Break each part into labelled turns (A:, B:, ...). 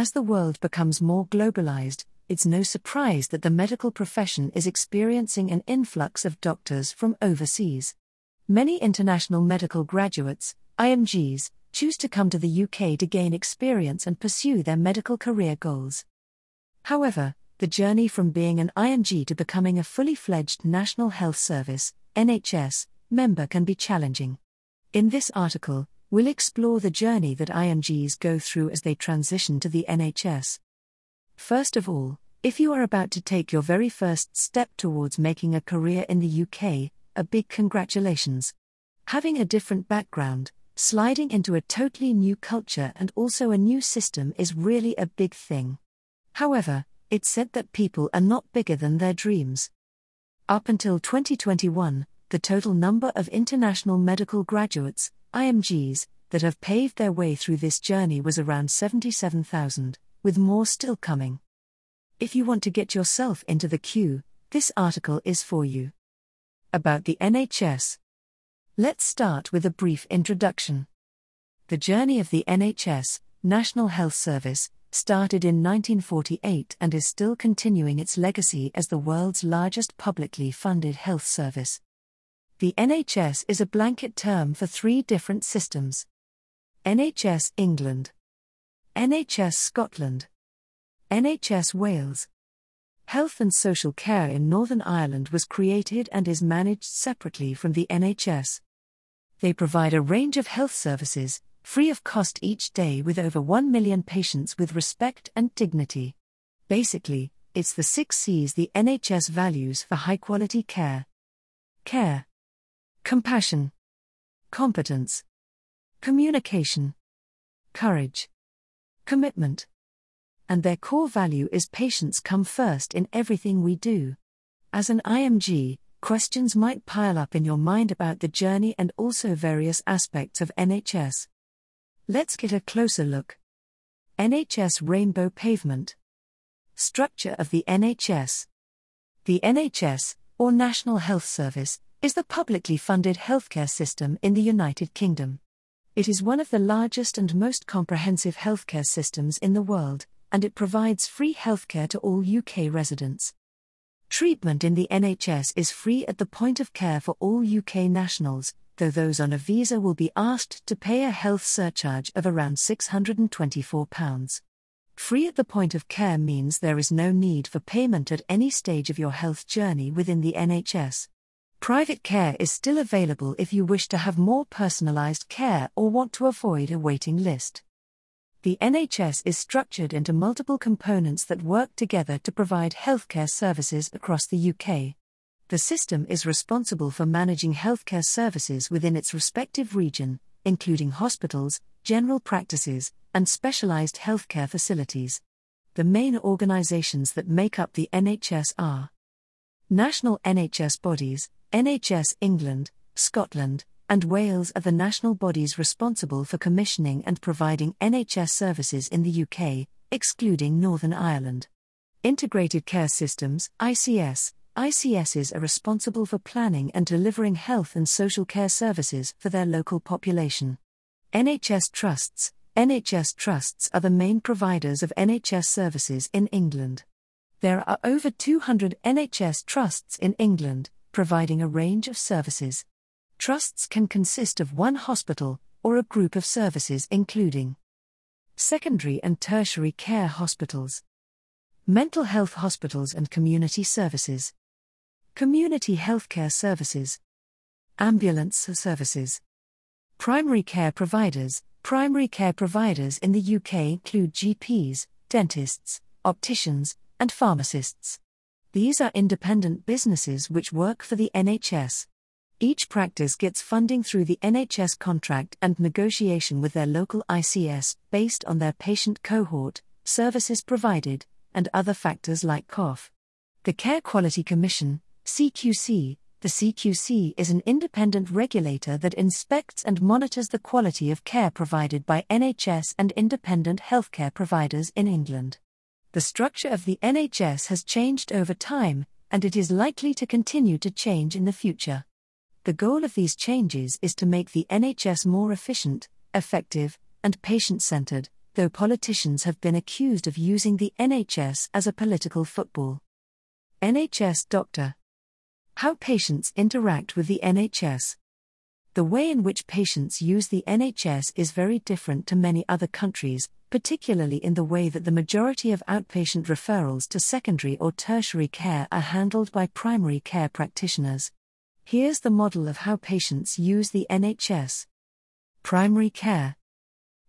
A: As the world becomes more globalized, it's no surprise that the medical profession is experiencing an influx of doctors from overseas. Many international medical graduates, IMGs, choose to come to the UK to gain experience and pursue their medical career goals. However, the journey from being an IMG to becoming a fully fledged National Health Service NHS member can be challenging. In this article, we'll explore the journey that IMGs go through as they transition to the NHS. First of all, if you are about to take your very first step towards making a career in the UK, a big congratulations. Having a different background, sliding into a totally new culture and also a new system is really a big thing. However, it's said that people are not bigger than their dreams. Up until 2021, the total number of international medical graduates, IMGs, that have paved their way through this journey was around 77,000 with more still coming. If you want to get yourself into the queue, this article is for you. About the NHS. Let's start with a brief introduction. The journey of the NHS, National Health Service, started in 1948 and is still continuing its legacy as the world's largest publicly funded health service. The NHS is a blanket term for three different systems NHS England, NHS Scotland, NHS Wales. Health and social care in Northern Ireland was created and is managed separately from the NHS. They provide a range of health services, free of cost each day, with over 1 million patients with respect and dignity. Basically, it's the six C's the NHS values for high quality care care, compassion, competence, communication, courage commitment. And their core value is patients come first in everything we do. As an IMG, questions might pile up in your mind about the journey and also various aspects of NHS. Let's get a closer look. NHS Rainbow Pavement Structure of the NHS The NHS, or National Health Service, is the publicly funded healthcare system in the United Kingdom. It is one of the largest and most comprehensive healthcare systems in the world, and it provides free healthcare to all UK residents. Treatment in the NHS is free at the point of care for all UK nationals, though those on a visa will be asked to pay a health surcharge of around £624. Free at the point of care means there is no need for payment at any stage of your health journey within the NHS. Private care is still available if you wish to have more personalised care or want to avoid a waiting list. The NHS is structured into multiple components that work together to provide healthcare services across the UK. The system is responsible for managing healthcare services within its respective region, including hospitals, general practices, and specialised healthcare facilities. The main organisations that make up the NHS are National NHS bodies, NHS England, Scotland, and Wales are the national bodies responsible for commissioning and providing NHS services in the UK, excluding Northern Ireland. Integrated Care Systems, ICS, ICSs are responsible for planning and delivering health and social care services for their local population. NHS Trusts, NHS Trusts are the main providers of NHS services in England. There are over 200 NHS trusts in England, providing a range of services. Trusts can consist of one hospital or a group of services, including secondary and tertiary care hospitals, mental health hospitals and community services, community healthcare services, ambulance services, primary care providers. Primary care providers in the UK include GPs, dentists, opticians, and pharmacists. These are independent businesses which work for the NHS. Each practice gets funding through the NHS contract and negotiation with their local ICS based on their patient cohort, services provided, and other factors like QOF. The Care Quality Commission, CQC, the CQC is an independent regulator that inspects and monitors the quality of care provided by NHS and independent healthcare providers in England. The structure of the NHS has changed over time, and it is likely to continue to change in the future. The goal of these changes is to make the NHS more efficient, effective, and patient centered, though politicians have been accused of using the NHS as a political football. NHS Doctor How patients interact with the NHS. The way in which patients use the NHS is very different to many other countries, particularly in the way that the majority of outpatient referrals to secondary or tertiary care are handled by primary care practitioners. Here's the model of how patients use the NHS. Primary care.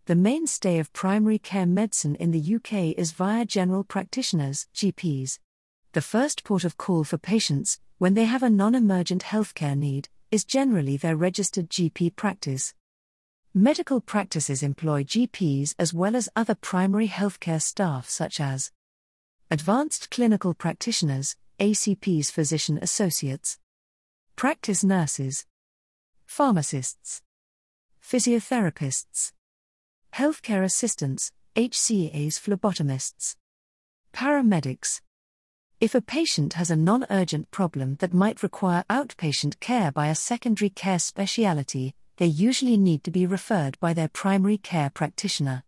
A: The mainstay of primary care medicine in the UK is via general practitioners, GPs. The first port of call for patients, when they have a non emergent healthcare need, is generally their registered GP practice. Medical practices employ GPs as well as other primary healthcare staff such as Advanced Clinical Practitioners, ACPs Physician Associates, Practice Nurses, Pharmacists, Physiotherapists, Healthcare Assistants, HCAs Phlebotomists, Paramedics, if a patient has a non urgent problem that might require outpatient care by a secondary care speciality, they usually need to be referred by their primary care practitioner.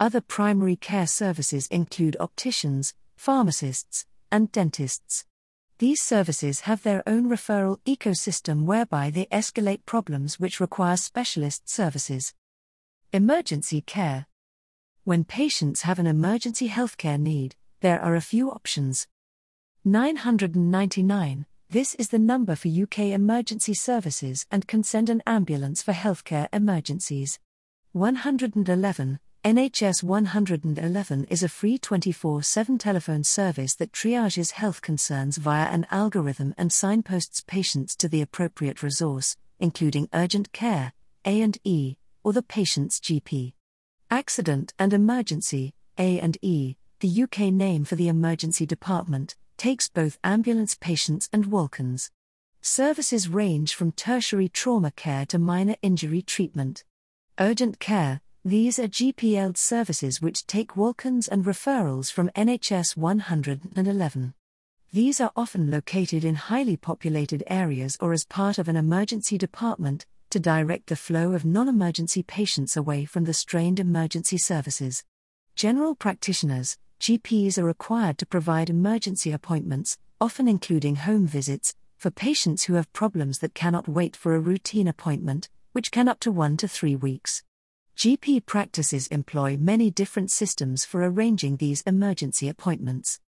A: Other primary care services include opticians, pharmacists, and dentists. These services have their own referral ecosystem whereby they escalate problems which require specialist services. Emergency care. When patients have an emergency healthcare need, there are a few options. 999. This is the number for UK emergency services and can send an ambulance for healthcare emergencies. 111. NHS 111 is a free 24 7 telephone service that triages health concerns via an algorithm and signposts patients to the appropriate resource, including urgent care, A&E, or the patient's GP. Accident and emergency, A&E, the UK name for the emergency department, takes both ambulance patients and walk-ins. Services range from tertiary trauma care to minor injury treatment. Urgent care, these are GP-led services which take walk-ins and referrals from NHS 111. These are often located in highly populated areas or as part of an emergency department to direct the flow of non emergency patients away from the strained emergency services. General practitioners, GPs are required to provide emergency appointments, often including home visits, for patients who have problems that cannot wait for a routine appointment, which can up to 1 to 3 weeks. GP practices employ many different systems for arranging these emergency appointments.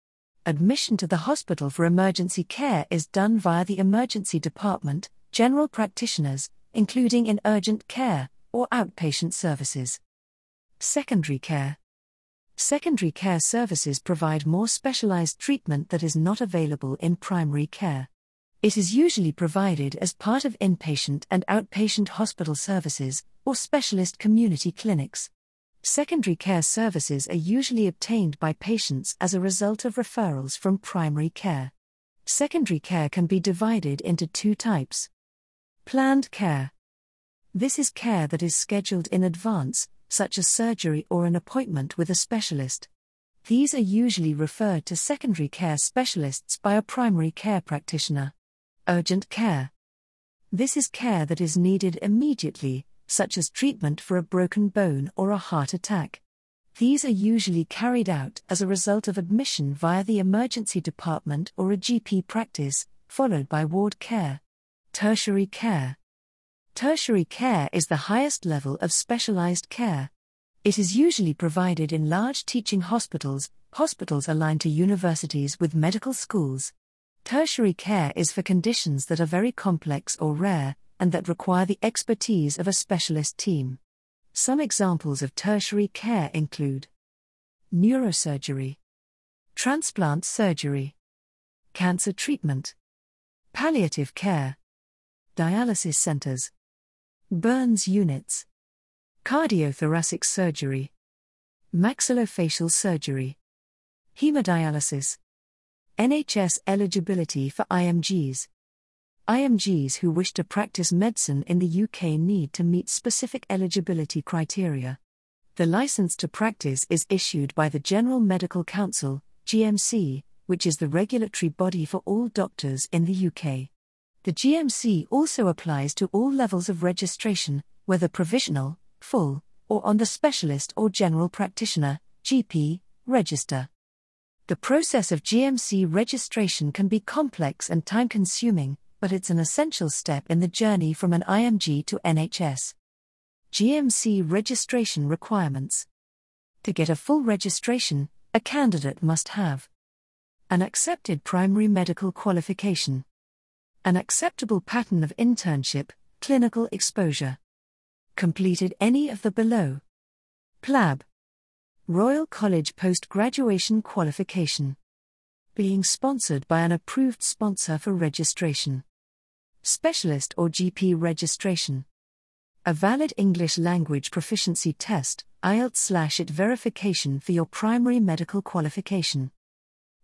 A: Admission to the hospital for emergency care is done via the emergency department, general practitioners, including in urgent care or outpatient services. Secondary care Secondary care services provide more specialized treatment that is not available in primary care. It is usually provided as part of inpatient and outpatient hospital services or specialist community clinics. Secondary care services are usually obtained by patients as a result of referrals from primary care. Secondary care can be divided into two types. Planned care. This is care that is scheduled in advance, such as surgery or an appointment with a specialist. These are usually referred to secondary care specialists by a primary care practitioner. Urgent care. This is care that is needed immediately, such as treatment for a broken bone or a heart attack. These are usually carried out as a result of admission via the emergency department or a GP practice, followed by ward care. Tertiary care. Tertiary care is the highest level of specialized care. It is usually provided in large teaching hospitals, hospitals aligned to universities with medical schools. Tertiary care is for conditions that are very complex or rare, and that require the expertise of a specialist team. Some examples of tertiary care include neurosurgery, transplant surgery, cancer treatment, palliative care, dialysis centers, burns units, cardiothoracic surgery, maxillofacial surgery, hemodialysis, NHS eligibility for IMGs. IMGs who wish to practice medicine in the UK need to meet specific eligibility criteria. The license to practice is issued by the General Medical Council, GMC, which is the regulatory body for all doctors in the UK. The GMC also applies to all levels of registration, whether provisional, full, or on the specialist or general practitioner GP register. The process of GMC registration can be complex and time consuming, but it's an essential step in the journey from an IMG to NHS. GMC registration requirements. To get a full registration, a candidate must have an accepted primary medical qualification, an acceptable pattern of internship, clinical exposure, completed any of the below. PLAB Royal College Post Graduation Qualification. Being sponsored by an approved sponsor for registration. Specialist or GP registration. A valid English language proficiency test, IELTS/OET verification for your primary medical qualification.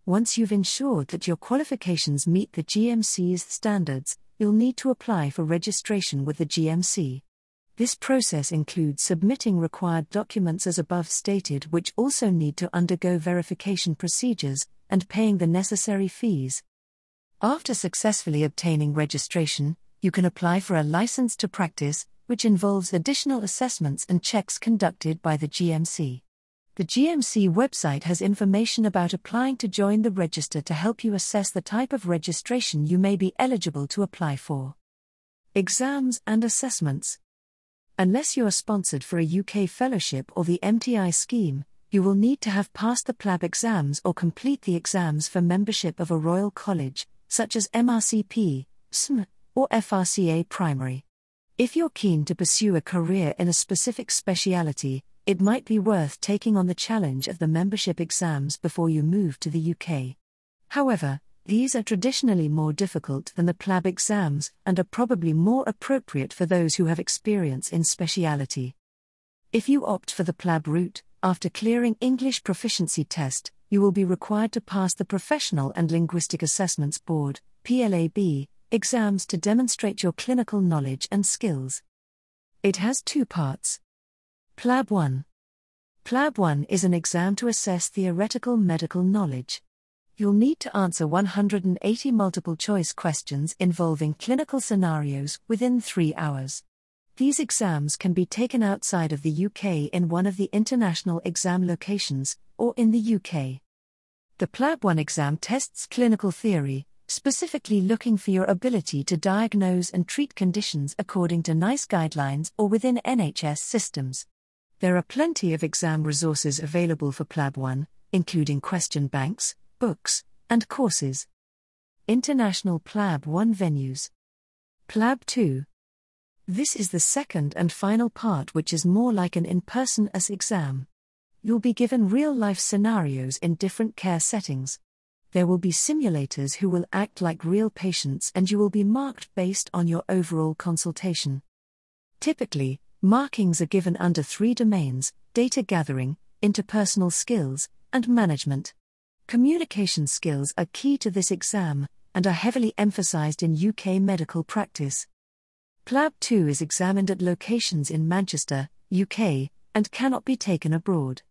A: Once you've ensured that your qualifications meet the GMC's standards, you'll need to apply for registration with the GMC. This process includes submitting required documents as above stated, which also need to undergo verification procedures, and paying the necessary fees. After successfully obtaining registration, you can apply for a license to practice, which involves additional assessments and checks conducted by the GMC. The GMC website has information about applying to join the register to help you assess the type of registration you may be eligible to apply for. Exams and assessments. Unless you are sponsored for a UK fellowship or the MTI scheme, you will need to have passed the PLAB exams or complete the exams for membership of a Royal College, such as MRCP, SM, or FRCA Primary. If you're keen to pursue a career in a specific speciality, it might be worth taking on the challenge of the membership exams before you move to the UK. However, these are traditionally more difficult than the PLAB exams and are probably more appropriate for those who have experience in speciality. If you opt for the PLAB route, after clearing English proficiency test, you will be required to pass the Professional and Linguistic Assessments Board (PLAB) exams to demonstrate your clinical knowledge and skills. It has two parts. PLAB 1 PLAB 1 is an exam to assess theoretical medical knowledge you'll need to answer 180 multiple choice questions involving clinical scenarios within three hours. These exams can be taken outside of the UK in one of the international exam locations, or in the UK. The PLAB 1 exam tests clinical theory, specifically looking for your ability to diagnose and treat conditions according to NICE guidelines or within NHS systems. There are plenty of exam resources available for PLAB 1, including question banks, books, and courses. International PLAB 1 venues. PLAB 2. This is the second and final part, which is more like an in person as exam. You'll be given real life scenarios in different care settings. There will be simulators who will act like real patients, and you will be marked based on your overall consultation. Typically, markings are given under three domains data gathering, interpersonal skills, and management. Communication skills are key to this exam and are heavily emphasized in UK medical practice. PLAB 2 is examined at locations in Manchester, UK, and cannot be taken abroad.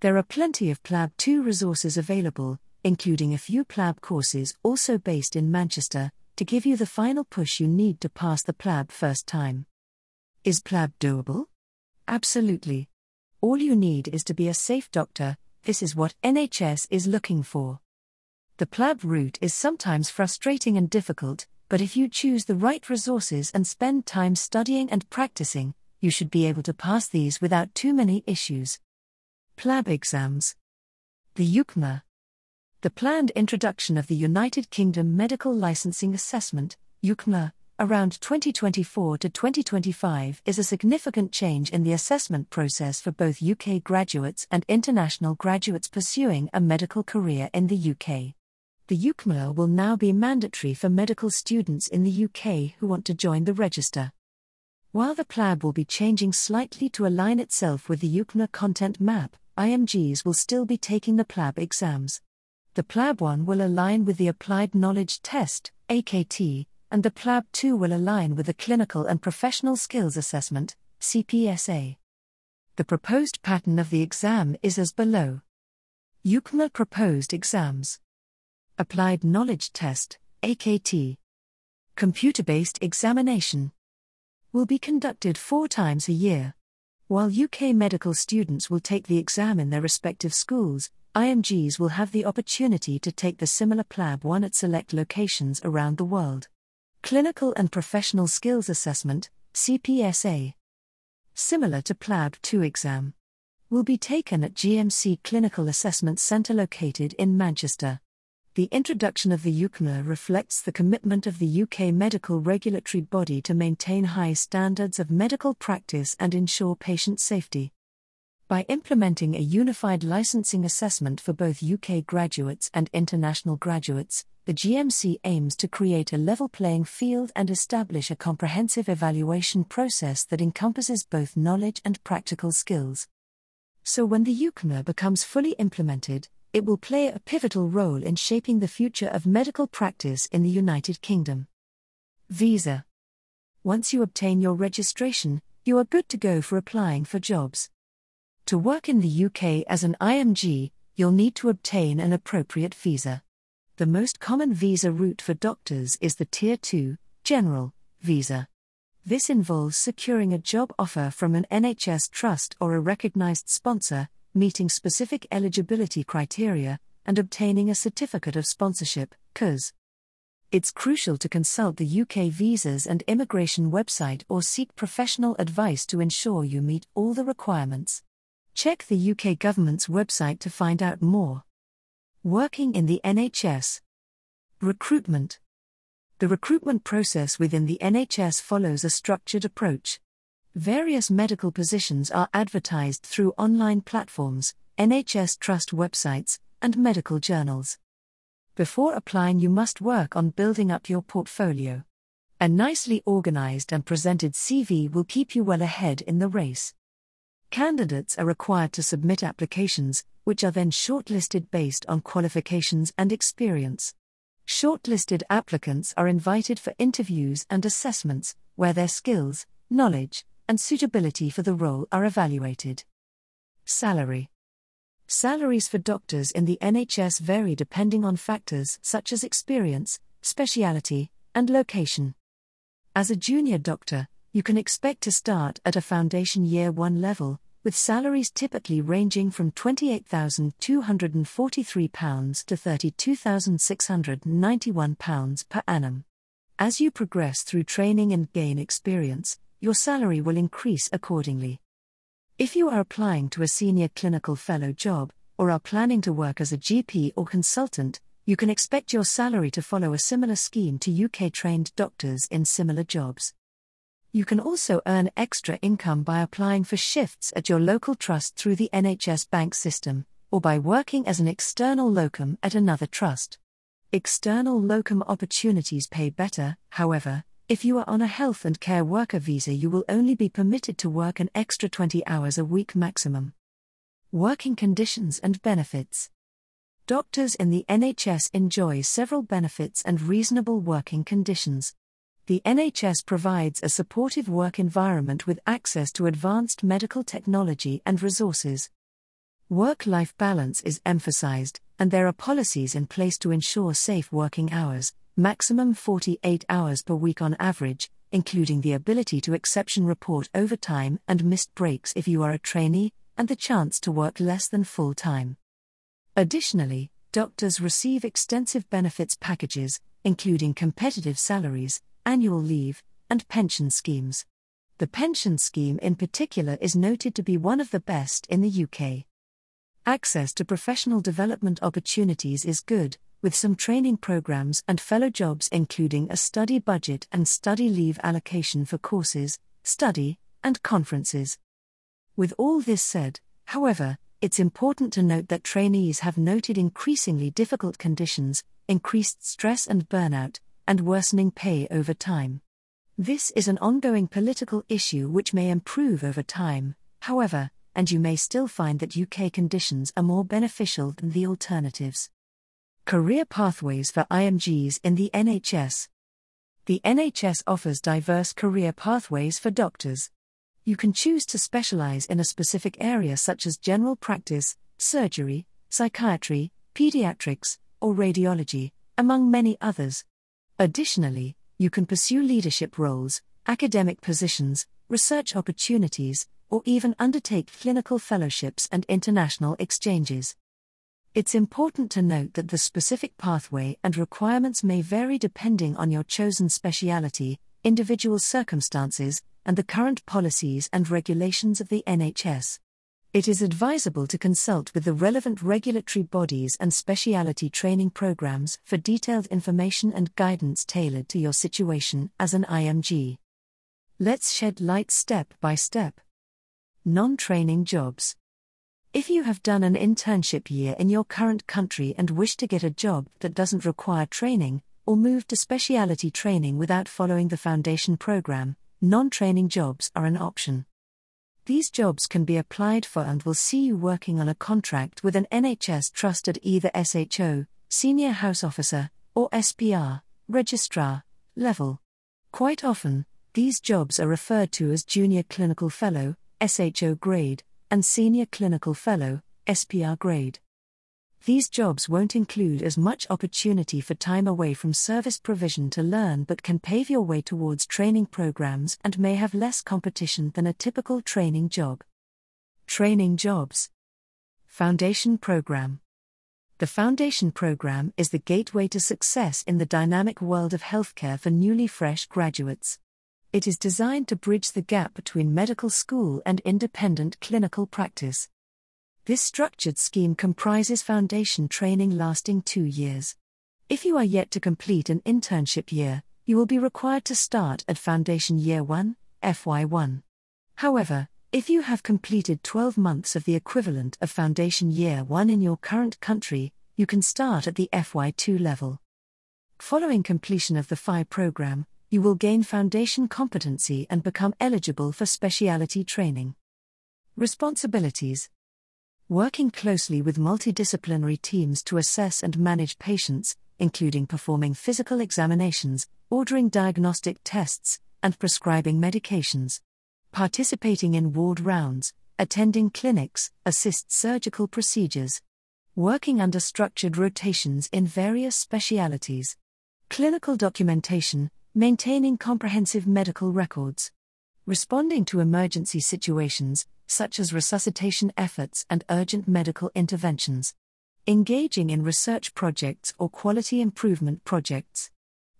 A: There are plenty of PLAB 2 resources available, including a few PLAB courses also based in Manchester, to give you the final push you need to pass the PLAB first time. Is PLAB doable? Absolutely. All you need is to be a safe doctor, this is what NHS is looking for. The PLAB route is sometimes frustrating and difficult, but if you choose the right resources and spend time studying and practicing, you should be able to pass these without too many issues. PLAB exams. The UKMA. The planned introduction of the United Kingdom Medical Licensing Assessment, UKMA, around 2024 to 2025 is a significant change in the assessment process for both UK graduates and international graduates pursuing a medical career in the UK. The UKMA will now be mandatory for medical students in the UK who want to join the register. While the PLAB will be changing slightly to align itself with the UKMA content map, IMGs will still be taking the PLAB exams. The PLAB 1 will align with the Applied Knowledge Test, AKT, and the PLAB 2 will align with the Clinical and Professional Skills Assessment, CPSA. The proposed pattern of the exam is as below. UKMA proposed exams. Applied Knowledge Test, AKT. Computer based examination. Will be conducted four times a year. While UK medical students will take the exam in their respective schools, IMGs will have the opportunity to take the similar PLAB 1 at select locations around the world. Clinical and Professional Skills Assessment, CPSA. Similar to PLAB 2 exam. Will be taken at GMC Clinical Assessment Centre located in Manchester. The introduction of the UCMA reflects the commitment of the UK medical regulatory body to maintain high standards of medical practice and ensure patient safety. By implementing a unified licensing assessment for both UK graduates and international graduates, the GMC aims to create a level playing field and establish a comprehensive evaluation process that encompasses both knowledge and practical skills. So, when the UCMA becomes fully implemented, it will play a pivotal role in shaping the future of medical practice in the United Kingdom. Visa Once you obtain your registration, you are good to go for applying for jobs. To work in the UK as an IMG, you'll need to obtain an appropriate visa. The most common visa route for doctors is the Tier 2 General visa. This involves securing a job offer from an NHS trust or a recognised sponsor, meeting specific eligibility criteria, and obtaining a certificate of sponsorship, COS. It's crucial to consult the UK Visas and Immigration website or seek professional advice to ensure you meet all the requirements. Check the UK government's website to find out more. Working in the NHS. Recruitment. The recruitment process within the NHS follows a structured approach. Various medical positions are advertised through online platforms, NHS Trust websites, and medical journals. Before applying, you must work on building up your portfolio. A nicely organized and presented CV will keep you well ahead in the race. Candidates are required to submit applications, which are then shortlisted based on qualifications and experience. Shortlisted applicants are invited for interviews and assessments, where their skills, knowledge, and suitability for the role are evaluated. Salary Salaries for doctors in the NHS vary depending on factors such as experience, speciality, and location. As a junior doctor, you can expect to start at a foundation year 1 level, with salaries typically ranging from £28,243 to £32,691 per annum. As you progress through training and gain experience, your salary will increase accordingly. If you are applying to a senior clinical fellow job, or are planning to work as a GP or consultant, you can expect your salary to follow a similar scheme to UK trained doctors in similar jobs. You can also earn extra income by applying for shifts at your local trust through the NHS bank system, or by working as an external locum at another trust. External locum opportunities pay better, however, if you are on a health and care worker visa, you will only be permitted to work an extra 20 hours a week maximum. Working conditions and benefits. Doctors in the NHS enjoy several benefits and reasonable working conditions. The NHS provides a supportive work environment with access to advanced medical technology and resources. Work life balance is emphasized, and there are policies in place to ensure safe working hours, maximum 48 hours per week on average, including the ability to exception report overtime and missed breaks if you are a trainee, and the chance to work less than full time. Additionally, doctors receive extensive benefits packages, including competitive salaries, annual leave, and pension schemes. The pension scheme in particular is noted to be one of the best in the UK. Access to professional development opportunities is good, with some training programs and fellow jobs, including a study budget and study leave allocation for courses, study, and conferences. With all this said, however, it's important to note that trainees have noted increasingly difficult conditions, increased stress and burnout, and worsening pay over time. This is an ongoing political issue which may improve over time, however, and you may still find that UK conditions are more beneficial than the alternatives. Career pathways for IMGs in the NHS. The NHS offers diverse career pathways for doctors. You can choose to specialize in a specific area such as general practice, surgery, psychiatry, pediatrics, or radiology, among many others. Additionally, you can pursue leadership roles, academic positions, research opportunities, or even undertake clinical fellowships and international exchanges. It's important to note that the specific pathway and requirements may vary depending on your chosen speciality, individual circumstances, and the current policies and regulations of the NHS. It is advisable to consult with the relevant regulatory bodies and speciality training programs for detailed information and guidance tailored to your situation as an IMG. Let's shed light step by step. Non training jobs. If you have done an internship year in your current country and wish to get a job that doesn't require training, or move to speciality training without following the foundation program, non training jobs are an option. These jobs can be applied for and will see you working on a contract with an NHS trust at either SHO, Senior House Officer, or SPR, Registrar, level. Quite often, these jobs are referred to as Junior Clinical Fellow, SHO grade, and Senior Clinical Fellow, SPR grade. These jobs won't include as much opportunity for time away from service provision to learn but can pave your way towards training programs and may have less competition than a typical training job. Training jobs. Foundation Program. The Foundation Program is the gateway to success in the dynamic world of healthcare for newly fresh graduates. It is designed to bridge the gap between medical school and independent clinical practice. This structured scheme comprises foundation training lasting two years. If you are yet to complete an internship year, you will be required to start at Foundation Year 1, FY1. However, if you have completed 12 months of the equivalent of Foundation Year 1 in your current country, you can start at the FY2 level. Following completion of the FI program, you will gain foundation competency and become eligible for speciality training. Responsibilities Working closely with multidisciplinary teams to assess and manage patients, including performing physical examinations, ordering diagnostic tests, and prescribing medications. Participating in ward rounds, attending clinics, assist surgical procedures. Working under structured rotations in various specialities. Clinical documentation, maintaining comprehensive medical records, responding to emergency situations, such as resuscitation efforts and urgent medical interventions, engaging in research projects or quality improvement projects.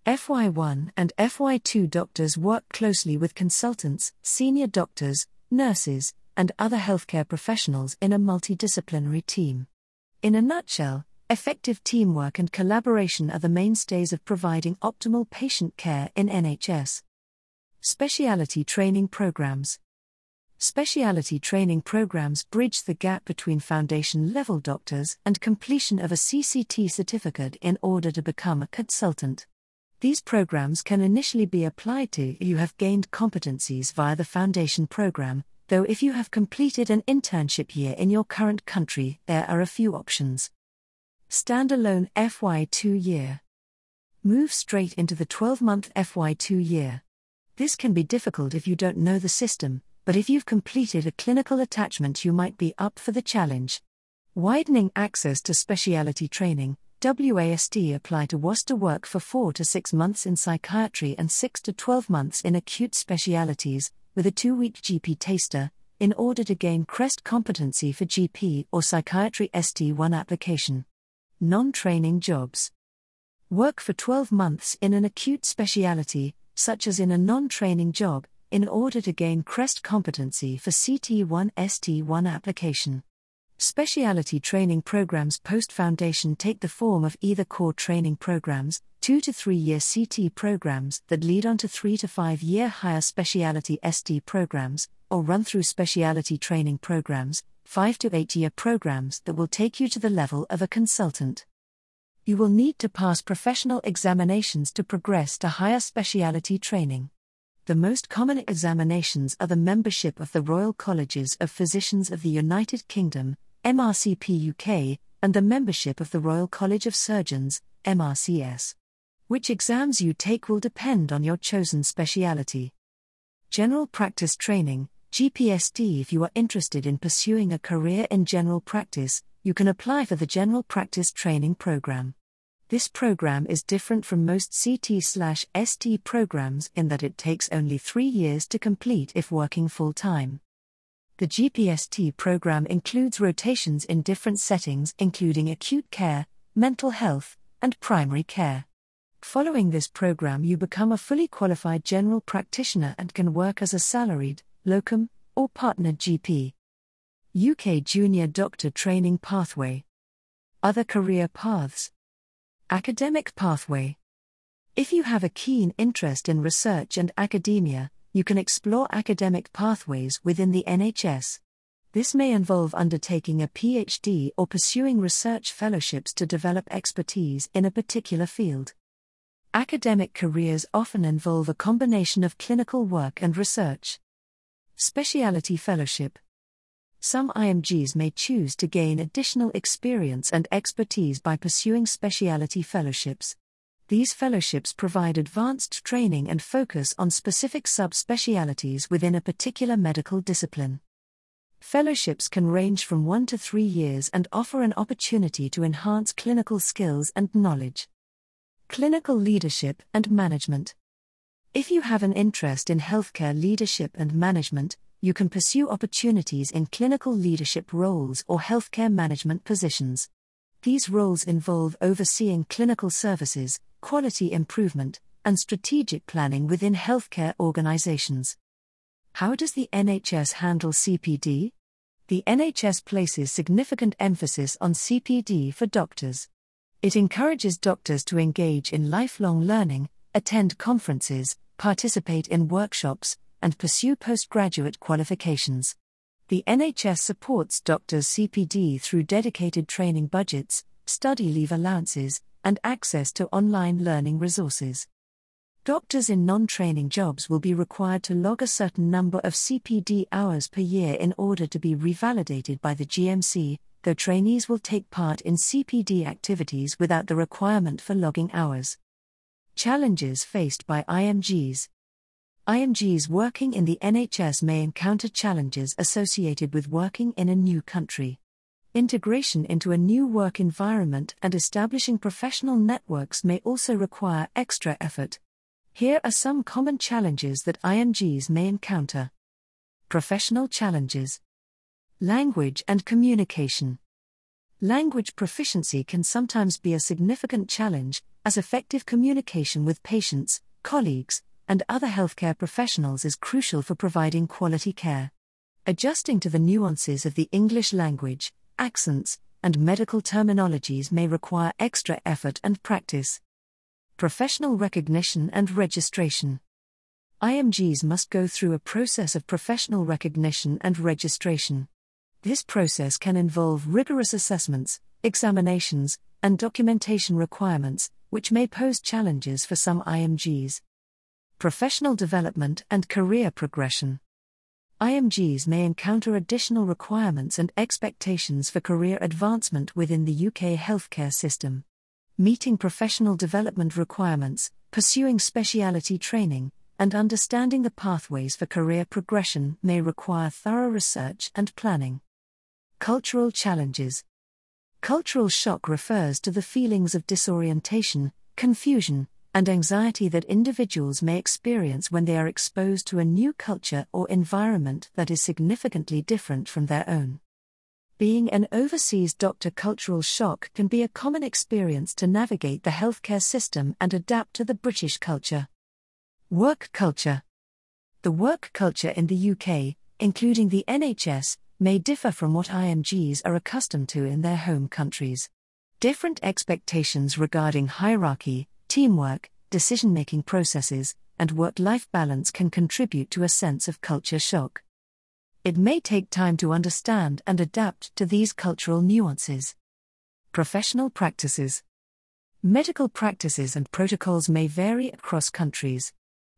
A: FY1 and FY2 doctors work closely with consultants, senior doctors, nurses, and other healthcare professionals in a multidisciplinary team. In a nutshell, Effective teamwork and collaboration are the mainstays of providing optimal patient care in NHS. Speciality training programs. Speciality training programs bridge the gap between foundation level doctors and completion of a CCT certificate in order to become a consultant. These programs can initially be applied to if you have gained competencies via the foundation program, though if you have completed an internship year in your current country, there are a few options. Standalone FY2 year. Move straight into the 12 month FY2 year. This can be difficult if you don't know the system, but if you've completed a clinical attachment, you might be up for the challenge. Widening access to speciality training. WAST apply to WAS to work for 4 to 6 months in psychiatry and 6 to 12 months in acute specialities, with a 2 week GP taster, in order to gain CREST competency for GP or psychiatry ST1 application non training jobs. Work for 12 months in an acute speciality, such as in a non training job, in order to gain CREST competency for CT1 ST1 application. Speciality training programs post foundation take the form of either core training programs, 2 to 3 year CT programs that lead on to 3 to 5 year higher speciality ST programs, or run through speciality training programs, 5 to 8 year programs that will take you to the level of a consultant. You will need to pass professional examinations to progress to higher speciality training. The most common examinations are the membership of the Royal Colleges of Physicians of the United Kingdom, MRCP UK, and the membership of the Royal College of Surgeons, MRCS. Which exams you take will depend on your chosen speciality. General practice training, GPST If you are interested in pursuing a career in general practice, you can apply for the General Practice Training Program. This program is different from most CT/ST programs in that it takes only 3 years to complete if working full-time. The GPST program includes rotations in different settings, including acute care, mental health, and primary care. Following this program, you become a fully qualified general practitioner and can work as a salaried, locum, or partner GP. UK Junior Doctor Training Pathway. Other career paths. Academic pathway. If you have a keen interest in research and academia, you can explore academic pathways within the NHS. This may involve undertaking a PhD or pursuing research fellowships to develop expertise in a particular field. Academic careers often involve a combination of clinical work and research. Specialty Fellowship Some IMGs may choose to gain additional experience and expertise by pursuing specialty fellowships. These fellowships provide advanced training and focus on specific subspecialties within a particular medical discipline. Fellowships can range from one to three years and offer an opportunity to enhance clinical skills and knowledge. Clinical leadership and management. If you have an interest in healthcare leadership and management, you can pursue opportunities in clinical leadership roles or healthcare management positions. These roles involve overseeing clinical services, quality improvement, and strategic planning within healthcare organizations. How does the NHS handle CPD? The NHS places significant emphasis on CPD for doctors. It encourages doctors to engage in lifelong learning, attend conferences, participate in workshops, and pursue postgraduate qualifications. The NHS supports doctors' CPD through dedicated training budgets, study leave allowances, and access to online learning resources. Doctors in non training jobs will be required to log a certain number of CPD hours per year in order to be revalidated by the GMC, though trainees will take part in CPD activities without the requirement for logging hours. Challenges faced by IMGs IMGs working in the NHS may encounter challenges associated with working in a new country. Integration into a new work environment and establishing professional networks may also require extra effort. Here are some common challenges that IMGs may encounter Professional challenges, Language and communication. Language proficiency can sometimes be a significant challenge, as effective communication with patients, colleagues, and other healthcare professionals is crucial for providing quality care. Adjusting to the nuances of the English language, accents, and medical terminologies may require extra effort and practice. Professional recognition and registration. IMGs must go through a process of professional recognition and registration. This process can involve rigorous assessments, examinations, and documentation requirements, which may pose challenges for some IMGs. Professional development and career progression. IMGs may encounter additional requirements and expectations for career advancement within the UK healthcare system. Meeting professional development requirements, pursuing speciality training, and understanding the pathways for career progression may require thorough research and planning. Cultural challenges. Cultural shock refers to the feelings of disorientation, confusion, and anxiety that individuals may experience when they are exposed to a new culture or environment that is significantly different from their own. Being an overseas doctor, cultural shock can be a common experience to navigate the healthcare system and adapt to the British culture. Work culture. The work culture in the UK, including the NHS, may differ from what IMGs are accustomed to in their home countries. Different expectations regarding hierarchy, teamwork, decision making processes, and work life balance can contribute to a sense of culture shock. It may take time to understand and adapt to these cultural nuances. Professional practices. Medical practices and protocols may vary across countries.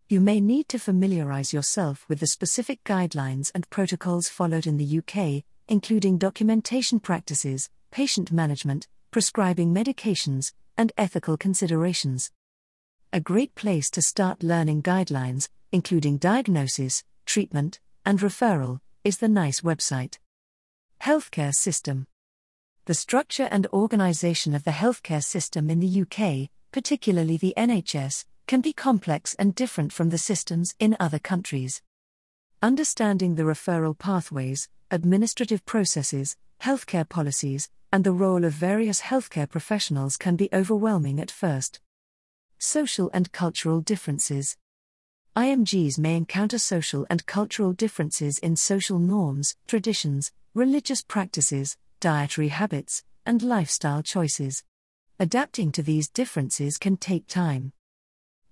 A: You may need to familiarize yourself with the specific guidelines and protocols followed in the UK, including documentation practices, patient management, prescribing medications, and ethical considerations. A great place to start learning guidelines, including diagnosis, treatment, and referral, is the NICE website. Healthcare System The structure and organization of the healthcare system in the UK, particularly the NHS, can be complex and different from the systems in other countries. Understanding the referral pathways, administrative processes, healthcare policies, and the role of various healthcare professionals can be overwhelming at first. Social and cultural differences. IMGs may encounter social and cultural differences in social norms, traditions, religious practices, dietary habits, and lifestyle choices. Adapting to these differences can take time.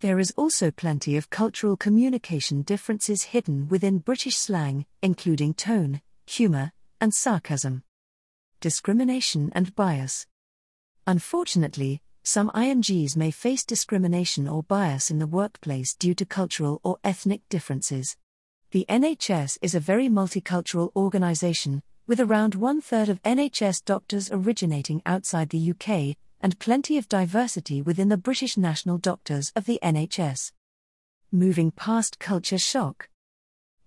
A: There is also plenty of cultural communication differences hidden within British slang, including tone, humour, and sarcasm. Discrimination and bias. Unfortunately, some IMGs may face discrimination or bias in the workplace due to cultural or ethnic differences. The NHS is a very multicultural organisation, with around one third of NHS doctors originating outside the UK, and plenty of diversity within the British national doctors of the NHS. Moving past culture shock.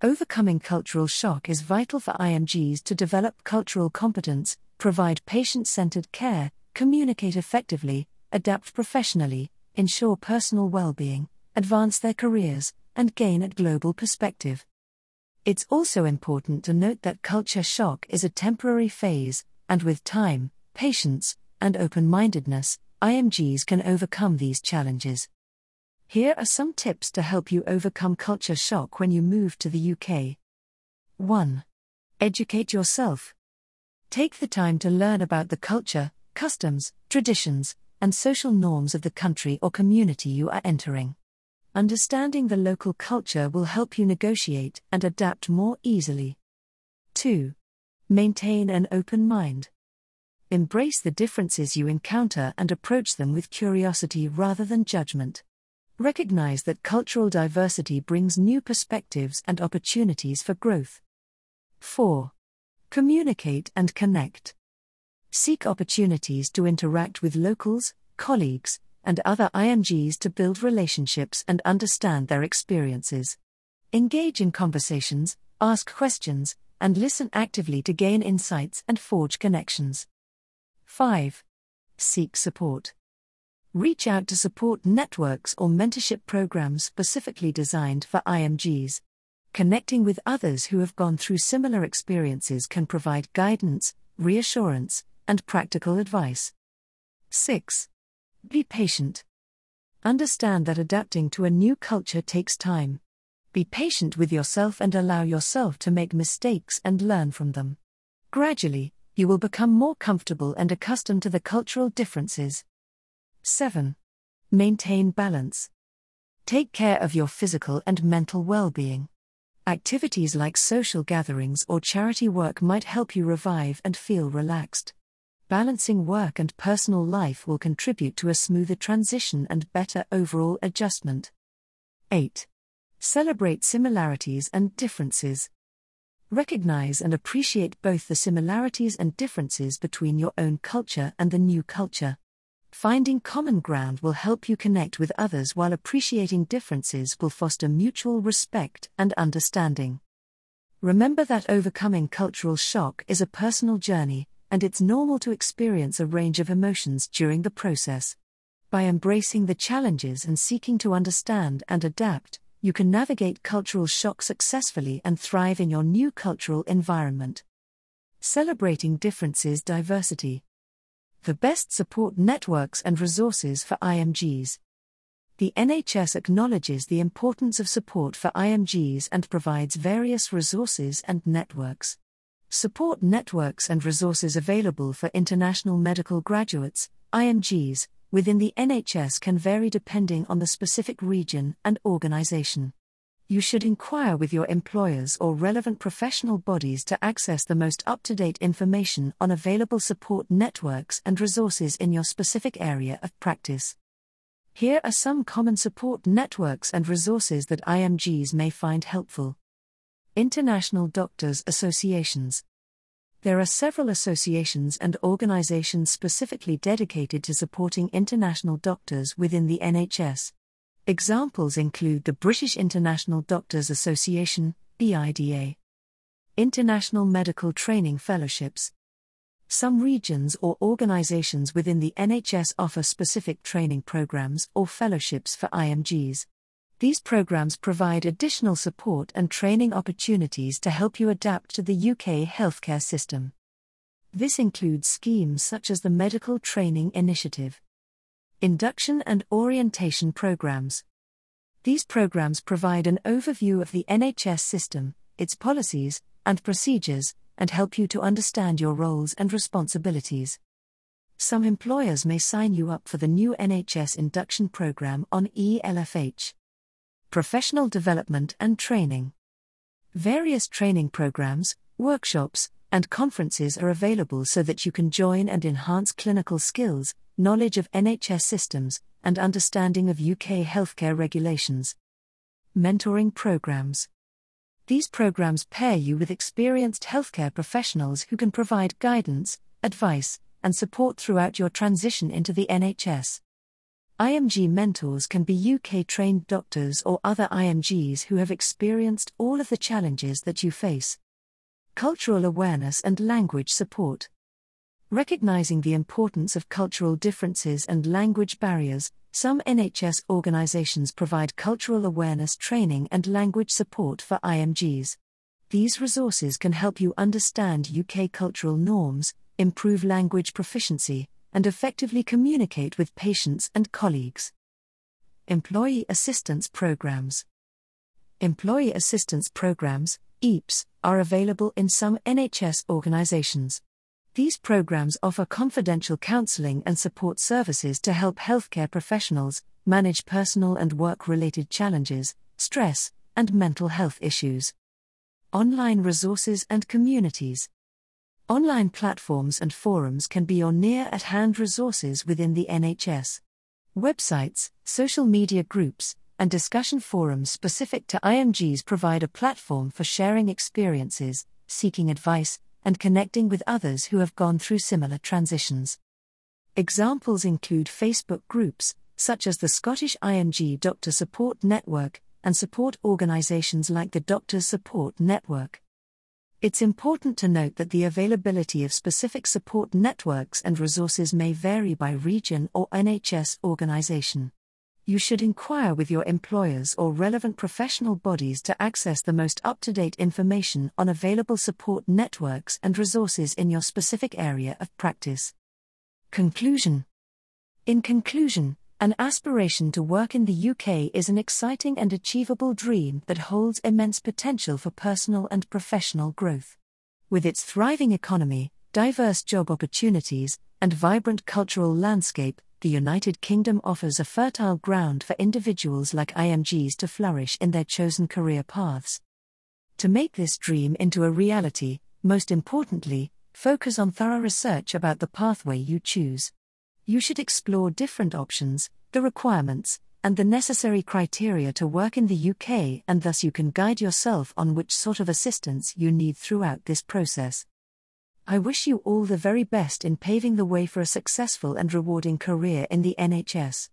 A: Overcoming cultural shock is vital for IMGs to develop cultural competence, provide patient centered care, communicate effectively, adapt professionally, ensure personal well being, advance their careers, and gain a global perspective. It's also important to note that culture shock is a temporary phase, and with time, patience, and open mindedness, IMGs can overcome these challenges. Here are some tips to help you overcome culture shock when you move to the UK. 1. Educate yourself. Take the time to learn about the culture, customs, traditions, and social norms of the country or community you are entering. Understanding the local culture will help you negotiate and adapt more easily. 2. Maintain an open mind. Embrace the differences you encounter and approach them with curiosity rather than judgment. Recognize that cultural diversity brings new perspectives and opportunities for growth. 4. Communicate and connect. Seek opportunities to interact with locals, colleagues, and other IMGs to build relationships and understand their experiences. Engage in conversations, ask questions, and listen actively to gain insights and forge connections. 5. Seek support. Reach out to support networks or mentorship programs specifically designed for IMGs. Connecting with others who have gone through similar experiences can provide guidance, reassurance, and practical advice. 6. Be patient. Understand that adapting to a new culture takes time. Be patient with yourself and allow yourself to make mistakes and learn from them. Gradually, you will become more comfortable and accustomed to the cultural differences. 7. Maintain balance. Take care of your physical and mental well being. Activities like social gatherings or charity work might help you revive and feel relaxed. Balancing work and personal life will contribute to a smoother transition and better overall adjustment. 8. Celebrate similarities and differences. Recognize and appreciate both the similarities and differences between your own culture and the new culture. Finding common ground will help you connect with others while appreciating differences will foster mutual respect and understanding. Remember that overcoming cultural shock is a personal journey, and it's normal to experience a range of emotions during the process. By embracing the challenges and seeking to understand and adapt, you can navigate cultural shock successfully and thrive in your new cultural environment. Celebrating differences diversity. The best support networks and resources for IMGs. The NHS acknowledges the importance of support for IMGs and provides various resources and networks. Support networks and resources available for international medical graduates, IMGs, within the NHS can vary depending on the specific region and organisation. You should inquire with your employers or relevant professional bodies to access the most up to date information on available support networks and resources in your specific area of practice. Here are some common support networks and resources that IMGs may find helpful. International Doctors Associations there are several associations and organizations specifically dedicated to supporting international doctors within the NHS. Examples include the British International Doctors Association, BIDA, International Medical Training Fellowships. Some regions or organizations within the NHS offer specific training programs or fellowships for IMGs. These programs provide additional support and training opportunities to help you adapt to the UK healthcare system. This includes schemes such as the Medical Training Initiative, Induction and Orientation Programs. These programs provide an overview of the NHS system, its policies, and procedures, and help you to understand your roles and responsibilities. Some employers may sign you up for the new NHS induction program on ELFH professional development and training. Various training programs, workshops, and conferences are available so that you can join and enhance clinical skills, knowledge of NHS systems, and understanding of UK healthcare regulations. Mentoring programs. These programs pair you with experienced healthcare professionals who can provide guidance, advice, and support throughout your transition into the NHS. IMG mentors can be UK trained doctors or other IMGs who have experienced all of the challenges that you face. Cultural awareness and language support. Recognizing the importance of cultural differences and language barriers, some NHS organizations provide cultural awareness training and language support for IMGs. These resources can help you understand UK cultural norms, improve language proficiency, and effectively communicate with patients and colleagues. Employee Assistance Programs Employee Assistance Programs, EAPS, are available in some NHS organisations. These programs offer confidential counselling and support services to help healthcare professionals manage personal and work related challenges, stress, and mental health issues. Online resources and communities. Online platforms and forums can be your near at hand resources within the NHS. Websites, social media groups, and discussion forums specific to IMGs provide a platform for sharing experiences, seeking advice, and connecting with others who have gone through similar transitions. Examples include Facebook groups, such as the Scottish IMG Doctor Support Network, and support organisations like the Doctors Support Network. It's important to note that the availability of specific support networks and resources may vary by region or NHS organisation. You should inquire with your employers or relevant professional bodies to access the most up to date information on available support networks and resources in your specific area of practice. Conclusion In conclusion, an aspiration to work in the UK is an exciting and achievable dream that holds immense potential for personal and professional growth. With its thriving economy, diverse job opportunities, and vibrant cultural landscape, the United Kingdom offers a fertile ground for individuals like IMGs to flourish in their chosen career paths. To make this dream into a reality, most importantly, focus on thorough research about the pathway you choose you should explore different options, the requirements, and the necessary criteria to work in the UK, and thus you can guide yourself on which sort of assistance you need throughout this process. I wish you all the very best in paving the way for a successful and rewarding career in the NHS.